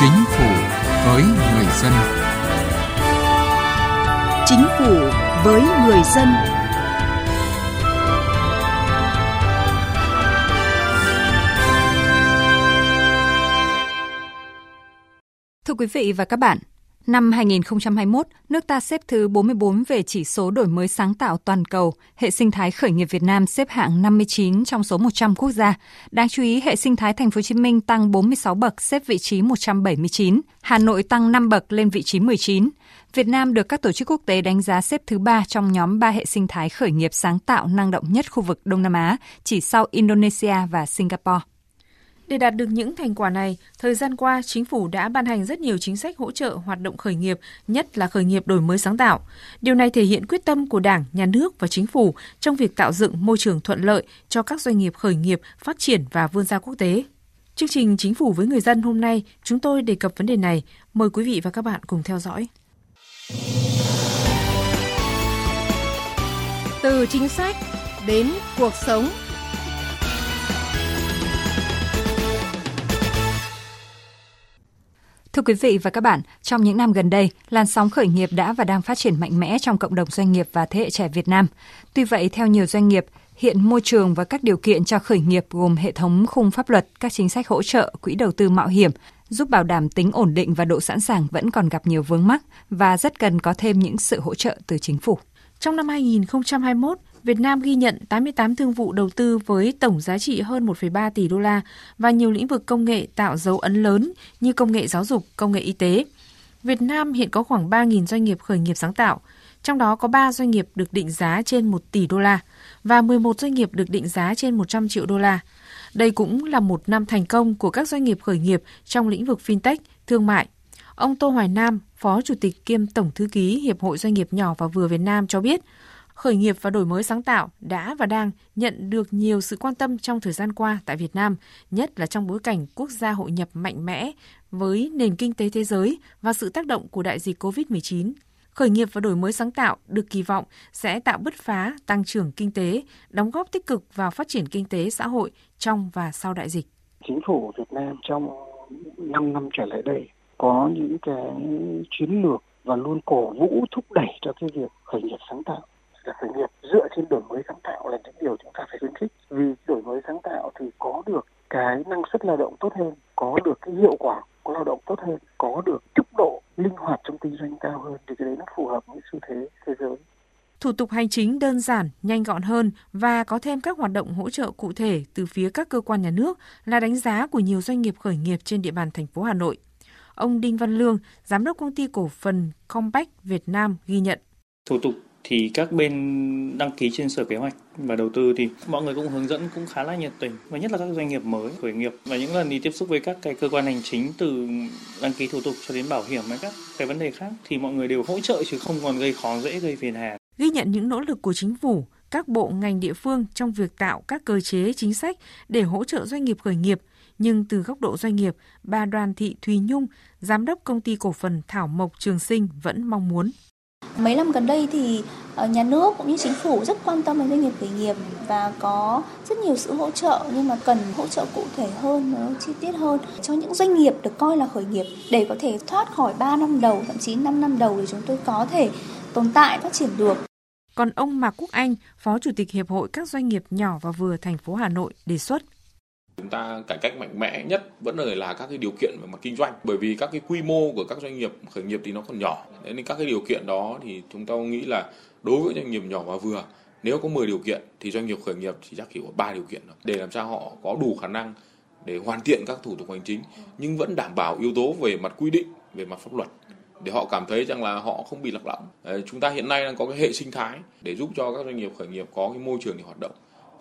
Chính phủ với người dân. Chính phủ với người dân. Thưa quý vị và các bạn, Năm 2021, nước ta xếp thứ 44 về chỉ số đổi mới sáng tạo toàn cầu. Hệ sinh thái khởi nghiệp Việt Nam xếp hạng 59 trong số 100 quốc gia. Đáng chú ý, hệ sinh thái Thành phố Hồ Chí Minh tăng 46 bậc, xếp vị trí 179. Hà Nội tăng 5 bậc lên vị trí 19. Việt Nam được các tổ chức quốc tế đánh giá xếp thứ ba trong nhóm ba hệ sinh thái khởi nghiệp sáng tạo năng động nhất khu vực Đông Nam Á, chỉ sau Indonesia và Singapore. Để đạt được những thành quả này, thời gian qua chính phủ đã ban hành rất nhiều chính sách hỗ trợ hoạt động khởi nghiệp, nhất là khởi nghiệp đổi mới sáng tạo. Điều này thể hiện quyết tâm của Đảng, Nhà nước và chính phủ trong việc tạo dựng môi trường thuận lợi cho các doanh nghiệp khởi nghiệp phát triển và vươn ra quốc tế. Chương trình Chính phủ với người dân hôm nay, chúng tôi đề cập vấn đề này. Mời quý vị và các bạn cùng theo dõi. Từ chính sách đến cuộc sống Thưa quý vị và các bạn, trong những năm gần đây, làn sóng khởi nghiệp đã và đang phát triển mạnh mẽ trong cộng đồng doanh nghiệp và thế hệ trẻ Việt Nam. Tuy vậy, theo nhiều doanh nghiệp, hiện môi trường và các điều kiện cho khởi nghiệp gồm hệ thống khung pháp luật, các chính sách hỗ trợ, quỹ đầu tư mạo hiểm, giúp bảo đảm tính ổn định và độ sẵn sàng vẫn còn gặp nhiều vướng mắc và rất cần có thêm những sự hỗ trợ từ chính phủ. Trong năm 2021, Việt Nam ghi nhận 88 thương vụ đầu tư với tổng giá trị hơn 1,3 tỷ đô la và nhiều lĩnh vực công nghệ tạo dấu ấn lớn như công nghệ giáo dục, công nghệ y tế. Việt Nam hiện có khoảng 3.000 doanh nghiệp khởi nghiệp sáng tạo, trong đó có 3 doanh nghiệp được định giá trên 1 tỷ đô la và 11 doanh nghiệp được định giá trên 100 triệu đô la. Đây cũng là một năm thành công của các doanh nghiệp khởi nghiệp trong lĩnh vực fintech, thương mại. Ông Tô Hoài Nam, Phó Chủ tịch kiêm Tổng Thư ký Hiệp hội Doanh nghiệp nhỏ và vừa Việt Nam cho biết – khởi nghiệp và đổi mới sáng tạo đã và đang nhận được nhiều sự quan tâm trong thời gian qua tại Việt Nam, nhất là trong bối cảnh quốc gia hội nhập mạnh mẽ với nền kinh tế thế giới và sự tác động của đại dịch COVID-19. Khởi nghiệp và đổi mới sáng tạo được kỳ vọng sẽ tạo bứt phá tăng trưởng kinh tế, đóng góp tích cực vào phát triển kinh tế xã hội trong và sau đại dịch. Chính phủ Việt Nam trong 5 năm trở lại đây có những cái chiến lược và luôn cổ vũ thúc đẩy cho cái việc khởi nghiệp sáng tạo là khởi nghiệp dựa trên đổi mới sáng tạo là những điều chúng ta phải khuyến khích vì đổi mới sáng tạo thì có được cái năng suất lao động tốt hơn có được cái hiệu quả của lao động tốt hơn có được tốc độ linh hoạt trong kinh doanh cao hơn thì cái đấy nó phù hợp với xu thế thế giới thủ tục hành chính đơn giản, nhanh gọn hơn và có thêm các hoạt động hỗ trợ cụ thể từ phía các cơ quan nhà nước là đánh giá của nhiều doanh nghiệp khởi nghiệp trên địa bàn thành phố Hà Nội. Ông Đinh Văn Lương, giám đốc công ty cổ phần Compact Việt Nam ghi nhận. Thủ tục thì các bên đăng ký trên sở kế hoạch và đầu tư thì mọi người cũng hướng dẫn cũng khá là nhiệt tình. Và nhất là các doanh nghiệp mới khởi nghiệp và những lần đi tiếp xúc với các cái cơ quan hành chính từ đăng ký thủ tục cho đến bảo hiểm hay các cái vấn đề khác thì mọi người đều hỗ trợ chứ không còn gây khó dễ gây phiền hà. Ghi nhận những nỗ lực của chính phủ các bộ ngành địa phương trong việc tạo các cơ chế chính sách để hỗ trợ doanh nghiệp khởi nghiệp. Nhưng từ góc độ doanh nghiệp, bà Đoàn Thị Thùy Nhung, giám đốc công ty cổ phần Thảo Mộc Trường Sinh vẫn mong muốn. Mấy năm gần đây thì ờ, nhà nước cũng như chính phủ rất quan tâm đến doanh nghiệp khởi nghiệp và có rất nhiều sự hỗ trợ nhưng mà cần hỗ trợ cụ thể hơn, chi tiết hơn cho những doanh nghiệp được coi là khởi nghiệp để có thể thoát khỏi 3 năm đầu, thậm chí 5 năm đầu để chúng tôi có thể tồn tại phát triển được. Còn ông Mạc Quốc Anh, Phó Chủ tịch Hiệp hội các doanh nghiệp nhỏ và vừa thành phố Hà Nội đề xuất chúng ta cải cách mạnh mẽ nhất vẫn là các cái điều kiện về mặt kinh doanh. Bởi vì các cái quy mô của các doanh nghiệp khởi nghiệp thì nó còn nhỏ. Nên các cái điều kiện đó thì chúng ta nghĩ là đối với doanh nghiệp nhỏ và vừa, nếu có 10 điều kiện thì doanh nghiệp khởi nghiệp chỉ chắc chỉ có 3 điều kiện thôi. Để làm sao họ có đủ khả năng để hoàn thiện các thủ tục hành chính, nhưng vẫn đảm bảo yếu tố về mặt quy định, về mặt pháp luật, để họ cảm thấy rằng là họ không bị lạc lõng. Chúng ta hiện nay đang có cái hệ sinh thái để giúp cho các doanh nghiệp khởi nghiệp có cái môi trường để hoạt động.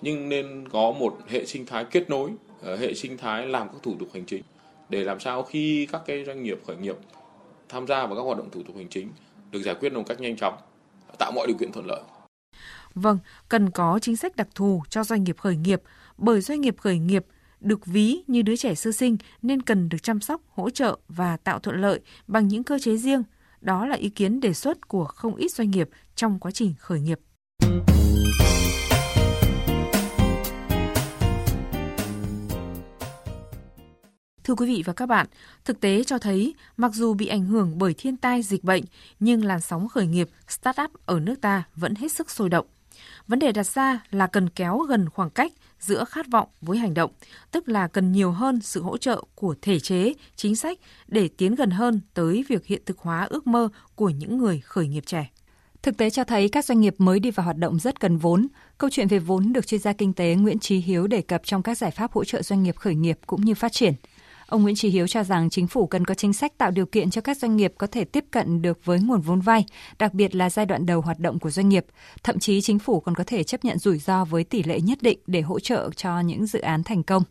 Nhưng nên có một hệ sinh thái kết nối Ờ, hệ sinh thái làm các thủ tục hành chính để làm sao khi các cái doanh nghiệp khởi nghiệp tham gia vào các hoạt động thủ tục hành chính được giải quyết một cách nhanh chóng tạo mọi điều kiện thuận lợi Vâng, cần có chính sách đặc thù cho doanh nghiệp khởi nghiệp bởi doanh nghiệp khởi nghiệp được ví như đứa trẻ sơ sinh nên cần được chăm sóc, hỗ trợ và tạo thuận lợi bằng những cơ chế riêng. Đó là ý kiến đề xuất của không ít doanh nghiệp trong quá trình khởi nghiệp. Thưa quý vị và các bạn, thực tế cho thấy mặc dù bị ảnh hưởng bởi thiên tai dịch bệnh, nhưng làn sóng khởi nghiệp, start-up ở nước ta vẫn hết sức sôi động. Vấn đề đặt ra là cần kéo gần khoảng cách giữa khát vọng với hành động, tức là cần nhiều hơn sự hỗ trợ của thể chế, chính sách để tiến gần hơn tới việc hiện thực hóa ước mơ của những người khởi nghiệp trẻ. Thực tế cho thấy các doanh nghiệp mới đi vào hoạt động rất cần vốn. Câu chuyện về vốn được chuyên gia kinh tế Nguyễn Trí Hiếu đề cập trong các giải pháp hỗ trợ doanh nghiệp khởi nghiệp cũng như phát triển. Ông Nguyễn Trí Hiếu cho rằng chính phủ cần có chính sách tạo điều kiện cho các doanh nghiệp có thể tiếp cận được với nguồn vốn vay, đặc biệt là giai đoạn đầu hoạt động của doanh nghiệp. Thậm chí chính phủ còn có thể chấp nhận rủi ro với tỷ lệ nhất định để hỗ trợ cho những dự án thành công.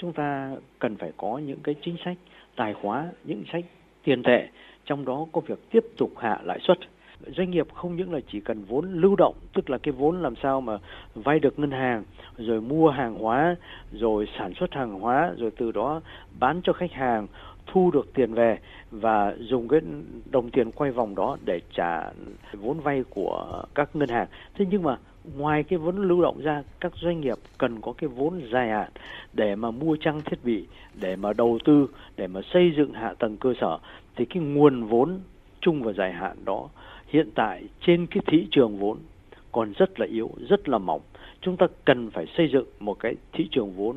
Chúng ta cần phải có những cái chính sách tài khóa, những sách tiền tệ, trong đó có việc tiếp tục hạ lãi suất doanh nghiệp không những là chỉ cần vốn lưu động, tức là cái vốn làm sao mà vay được ngân hàng, rồi mua hàng hóa, rồi sản xuất hàng hóa, rồi từ đó bán cho khách hàng, thu được tiền về và dùng cái đồng tiền quay vòng đó để trả vốn vay của các ngân hàng. Thế nhưng mà ngoài cái vốn lưu động ra, các doanh nghiệp cần có cái vốn dài hạn để mà mua trang thiết bị, để mà đầu tư, để mà xây dựng hạ tầng cơ sở, thì cái nguồn vốn chung và dài hạn đó hiện tại trên cái thị trường vốn còn rất là yếu, rất là mỏng. Chúng ta cần phải xây dựng một cái thị trường vốn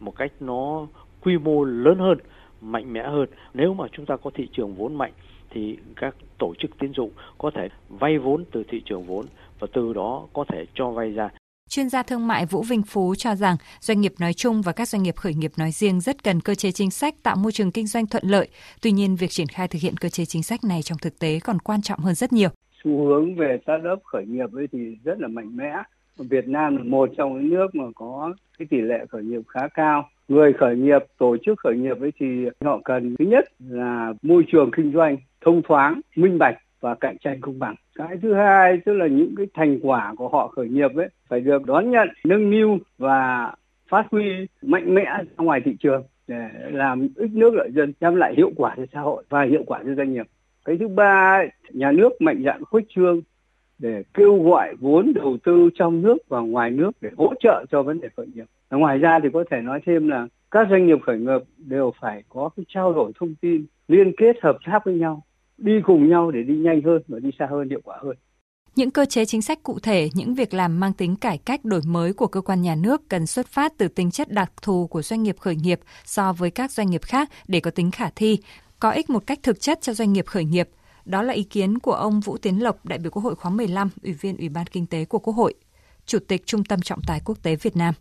một cách nó quy mô lớn hơn, mạnh mẽ hơn. Nếu mà chúng ta có thị trường vốn mạnh thì các tổ chức tín dụng có thể vay vốn từ thị trường vốn và từ đó có thể cho vay ra Chuyên gia thương mại Vũ Vinh Phú cho rằng doanh nghiệp nói chung và các doanh nghiệp khởi nghiệp nói riêng rất cần cơ chế chính sách tạo môi trường kinh doanh thuận lợi. Tuy nhiên, việc triển khai thực hiện cơ chế chính sách này trong thực tế còn quan trọng hơn rất nhiều. Xu hướng về startup khởi nghiệp ấy thì rất là mạnh mẽ. Việt Nam là một trong những nước mà có cái tỷ lệ khởi nghiệp khá cao. Người khởi nghiệp, tổ chức khởi nghiệp ấy thì họ cần thứ nhất là môi trường kinh doanh thông thoáng, minh bạch và cạnh tranh công bằng. Cái thứ hai tức là những cái thành quả của họ khởi nghiệp ấy phải được đón nhận, nâng niu và phát huy mạnh mẽ ra ngoài thị trường để làm ích nước lợi dân, đem lại hiệu quả cho xã hội và hiệu quả cho doanh nghiệp. Cái thứ ba, nhà nước mạnh dạn khuếch trương để kêu gọi vốn đầu tư trong nước và ngoài nước để hỗ trợ cho vấn đề khởi nghiệp. Ngoài ra thì có thể nói thêm là các doanh nghiệp khởi nghiệp đều phải có cái trao đổi thông tin, liên kết hợp tác với nhau đi cùng nhau để đi nhanh hơn và đi xa hơn hiệu quả hơn. Những cơ chế chính sách cụ thể, những việc làm mang tính cải cách đổi mới của cơ quan nhà nước cần xuất phát từ tính chất đặc thù của doanh nghiệp khởi nghiệp so với các doanh nghiệp khác để có tính khả thi, có ích một cách thực chất cho doanh nghiệp khởi nghiệp. Đó là ý kiến của ông Vũ Tiến Lộc, đại biểu Quốc hội khóa 15, Ủy viên Ủy ban Kinh tế của Quốc hội, Chủ tịch Trung tâm Trọng tài Quốc tế Việt Nam.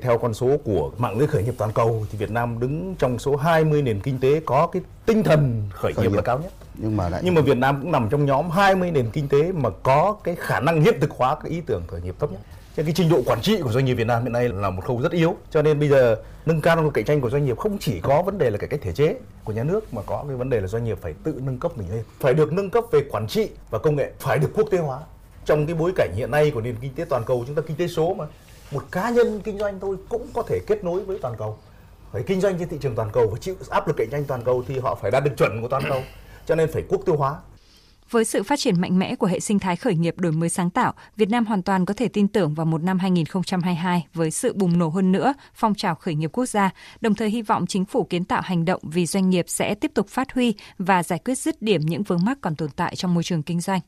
Theo con số của mạng lưới khởi nghiệp toàn cầu thì Việt Nam đứng trong số 20 nền kinh tế có cái tinh thần khởi, khởi nghiệp, nghiệp là cao nhất. Nhưng mà lại... nhưng mà Việt Nam cũng nằm trong nhóm 20 nền kinh tế mà có cái khả năng hiện thực hóa cái ý tưởng khởi nghiệp thấp nhất. Cho cái trình độ quản trị của doanh nghiệp Việt Nam hiện nay là một khâu rất yếu. Cho nên bây giờ nâng cao năng lực cạnh tranh của doanh nghiệp không chỉ có vấn đề là cải cách thể chế của nhà nước mà có cái vấn đề là doanh nghiệp phải tự nâng cấp mình lên, phải được nâng cấp về quản trị và công nghệ, phải được quốc tế hóa. Trong cái bối cảnh hiện nay của nền kinh tế toàn cầu chúng ta kinh tế số mà một cá nhân kinh doanh thôi cũng có thể kết nối với toàn cầu. Phải kinh doanh trên thị trường toàn cầu và chịu áp lực cạnh tranh toàn cầu thì họ phải đạt được chuẩn của toàn cầu. Cho nên phải quốc tiêu hóa. Với sự phát triển mạnh mẽ của hệ sinh thái khởi nghiệp đổi mới sáng tạo, Việt Nam hoàn toàn có thể tin tưởng vào một năm 2022 với sự bùng nổ hơn nữa phong trào khởi nghiệp quốc gia, đồng thời hy vọng chính phủ kiến tạo hành động vì doanh nghiệp sẽ tiếp tục phát huy và giải quyết dứt điểm những vướng mắc còn tồn tại trong môi trường kinh doanh.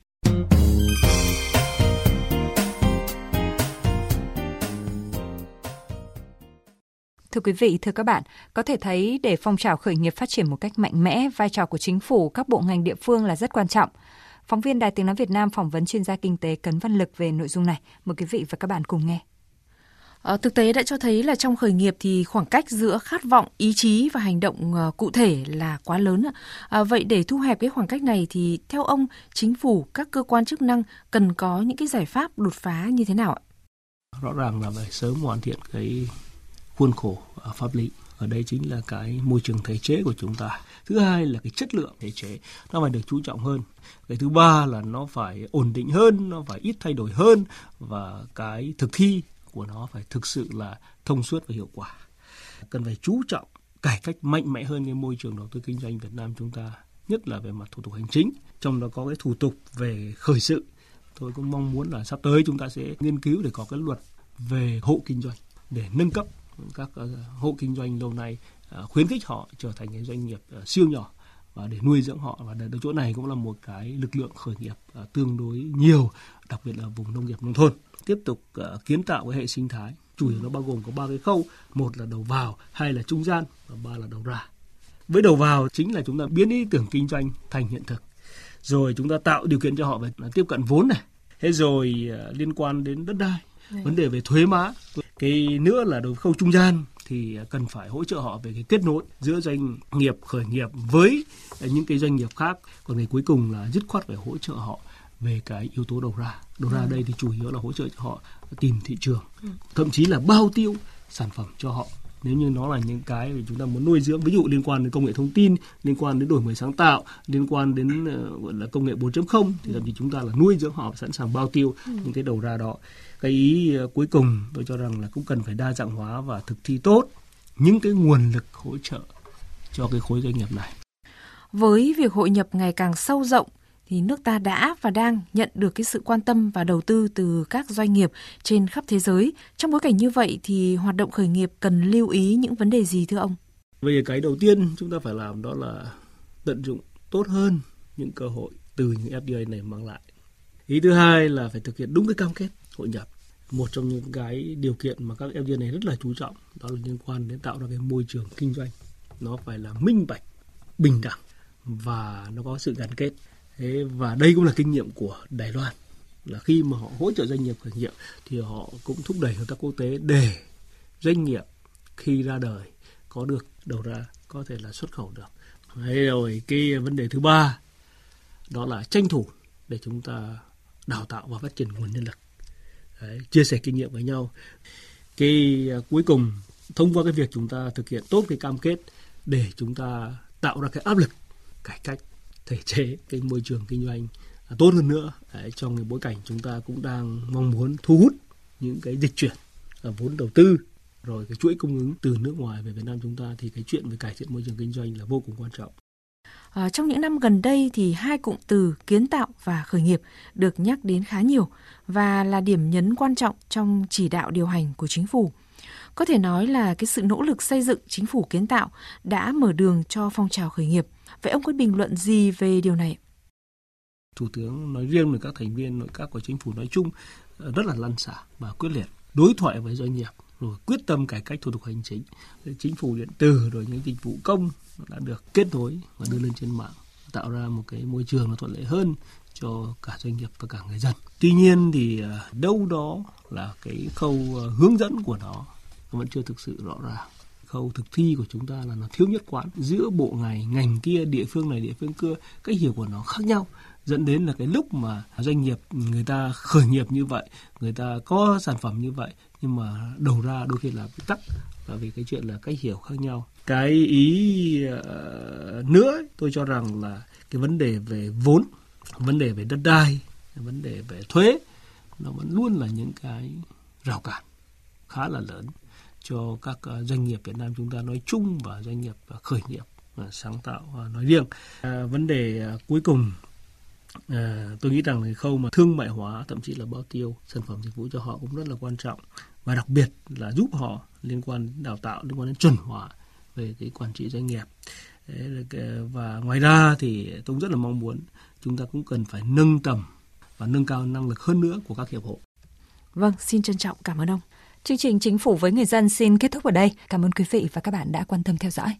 Thưa quý vị, thưa các bạn, có thể thấy để phong trào khởi nghiệp phát triển một cách mạnh mẽ, vai trò của chính phủ, các bộ ngành địa phương là rất quan trọng. Phóng viên Đài Tiếng Nói Việt Nam phỏng vấn chuyên gia kinh tế Cấn Văn Lực về nội dung này. Mời quý vị và các bạn cùng nghe. À, thực tế đã cho thấy là trong khởi nghiệp thì khoảng cách giữa khát vọng, ý chí và hành động uh, cụ thể là quá lớn. À, vậy để thu hẹp cái khoảng cách này thì theo ông, chính phủ, các cơ quan chức năng cần có những cái giải pháp đột phá như thế nào ạ? Rõ ràng là phải sớm hoàn thiện cái khuôn khổ à, pháp lý. Ở đây chính là cái môi trường thể chế của chúng ta. Thứ hai là cái chất lượng thể chế, nó phải được chú trọng hơn. Cái thứ ba là nó phải ổn định hơn, nó phải ít thay đổi hơn và cái thực thi của nó phải thực sự là thông suốt và hiệu quả. Cần phải chú trọng, cải cách mạnh mẽ hơn cái môi trường đầu tư kinh doanh Việt Nam chúng ta, nhất là về mặt thủ tục hành chính. Trong đó có cái thủ tục về khởi sự. Tôi cũng mong muốn là sắp tới chúng ta sẽ nghiên cứu để có cái luật về hộ kinh doanh để nâng cấp các ờ, hộ kinh doanh lâu nay ờ, khuyến khích họ trở thành cái doanh nghiệp ờ, siêu nhỏ và để nuôi dưỡng họ. Và ở chỗ này cũng là một cái lực lượng khởi nghiệp tương đối nhiều, đặc biệt là vùng nông nghiệp nông thôn. Tiếp tục kiến tạo cái hệ sinh thái, chủ yếu nó bao gồm có ba cái khâu. Một là đầu vào, hai là trung gian và ba là đầu ra. Với đầu vào chính là chúng ta biến ý tưởng kinh doanh thành hiện thực. Rồi chúng ta tạo điều kiện cho họ về tiếp cận vốn này. Thế rồi liên quan đến đất đai. Đấy. vấn đề về thuế má cái nữa là đầu khâu trung gian thì cần phải hỗ trợ họ về cái kết nối giữa doanh nghiệp khởi nghiệp với những cái doanh nghiệp khác còn cái cuối cùng là dứt khoát phải hỗ trợ họ về cái yếu tố đầu ra đầu ra ừ. đây thì chủ yếu là hỗ trợ cho họ tìm thị trường ừ. thậm chí là bao tiêu sản phẩm cho họ nếu như nó là những cái mà chúng ta muốn nuôi dưỡng ví dụ liên quan đến công nghệ thông tin liên quan đến đổi mới sáng tạo liên quan đến uh, gọi là công nghệ 4.0 thì thậm chí chúng ta là nuôi dưỡng họ sẵn sàng bao tiêu ừ. những cái đầu ra đó cái ý uh, cuối cùng tôi cho rằng là cũng cần phải đa dạng hóa và thực thi tốt những cái nguồn lực hỗ trợ cho cái khối doanh nghiệp này với việc hội nhập ngày càng sâu rộng thì nước ta đã và đang nhận được cái sự quan tâm và đầu tư từ các doanh nghiệp trên khắp thế giới. Trong bối cảnh như vậy thì hoạt động khởi nghiệp cần lưu ý những vấn đề gì thưa ông? Về cái đầu tiên chúng ta phải làm đó là tận dụng tốt hơn những cơ hội từ những FDI này mang lại. Ý thứ hai là phải thực hiện đúng cái cam kết hội nhập. Một trong những cái điều kiện mà các FDI này rất là chú trọng đó là liên quan đến tạo ra cái môi trường kinh doanh. Nó phải là minh bạch, bình đẳng và nó có sự gắn kết Thế và đây cũng là kinh nghiệm của Đài Loan là khi mà họ hỗ trợ doanh nghiệp khởi nghiệp thì họ cũng thúc đẩy hợp tác quốc tế để doanh nghiệp khi ra đời có được đầu ra có thể là xuất khẩu được. Thế rồi cái vấn đề thứ ba đó là tranh thủ để chúng ta đào tạo và phát triển nguồn nhân lực. Đấy, chia sẻ kinh nghiệm với nhau. Cái à, cuối cùng thông qua cái việc chúng ta thực hiện tốt cái cam kết để chúng ta tạo ra cái áp lực cải cách thể chế cái môi trường kinh doanh tốt hơn nữa Đấy, trong cái bối cảnh chúng ta cũng đang mong muốn thu hút những cái dịch chuyển vốn đầu tư rồi cái chuỗi cung ứng từ nước ngoài về Việt Nam chúng ta thì cái chuyện về cải thiện môi trường kinh doanh là vô cùng quan trọng. À, trong những năm gần đây thì hai cụm từ kiến tạo và khởi nghiệp được nhắc đến khá nhiều và là điểm nhấn quan trọng trong chỉ đạo điều hành của chính phủ. Có thể nói là cái sự nỗ lực xây dựng chính phủ kiến tạo đã mở đường cho phong trào khởi nghiệp – Vậy ông có bình luận gì về điều này? Thủ tướng nói riêng với các thành viên, nội các của chính phủ nói chung ờ, rất là lăn xả và quyết liệt, đối thoại với doanh nghiệp, rồi quyết tâm cải cách thủ tục hành chính. Chính phủ điện tử rồi những dịch vụ công đã được kết nối và đưa lên trên mạng, tạo ra một cái môi trường nó thuận lợi hơn cho cả doanh nghiệp và cả người dân. Tuy nhiên thì ờ, đâu đó là cái khâu ờ, hướng dẫn của nó vẫn chưa thực sự rõ ràng khâu thực thi của chúng ta là nó thiếu nhất quán. Giữa bộ ngành ngành kia địa phương này địa phương kia cách hiểu của nó khác nhau. Dẫn đến là cái lúc mà doanh nghiệp người ta khởi nghiệp như vậy người ta có sản phẩm như vậy nhưng mà đầu ra đôi khi là bị tắc và vì cái chuyện là cách hiểu khác nhau. Cái ý uh, nữa tôi cho rằng là cái vấn đề về vốn vấn đề về đất đai vấn đề về thuế nó vẫn luôn là những cái rào cản khá là lớn cho các ờ, doanh nghiệp Việt Nam chúng ta nói chung và doanh nghiệp ờ, khởi nghiệp ờ, sáng tạo nói riêng. À, vấn đề cuối cùng à, tôi nghĩ rằng cái khâu mà thương mại hóa thậm chí là bao tiêu sản phẩm dịch vụ cho họ cũng rất là quan trọng và đặc biệt là giúp họ liên quan đến đào tạo liên quan đến chuẩn hóa về cái quản trị doanh nghiệp và ngoài ra thì tôi cũng rất là mong muốn chúng ta cũng cần phải nâng tầm và nâng cao năng lực hơn nữa của các hiệp hội. Vâng, xin trân trọng cảm ơn ông. Chương trình Chính phủ với người dân xin kết thúc ở đây. Cảm ơn quý vị và các bạn đã quan tâm theo dõi.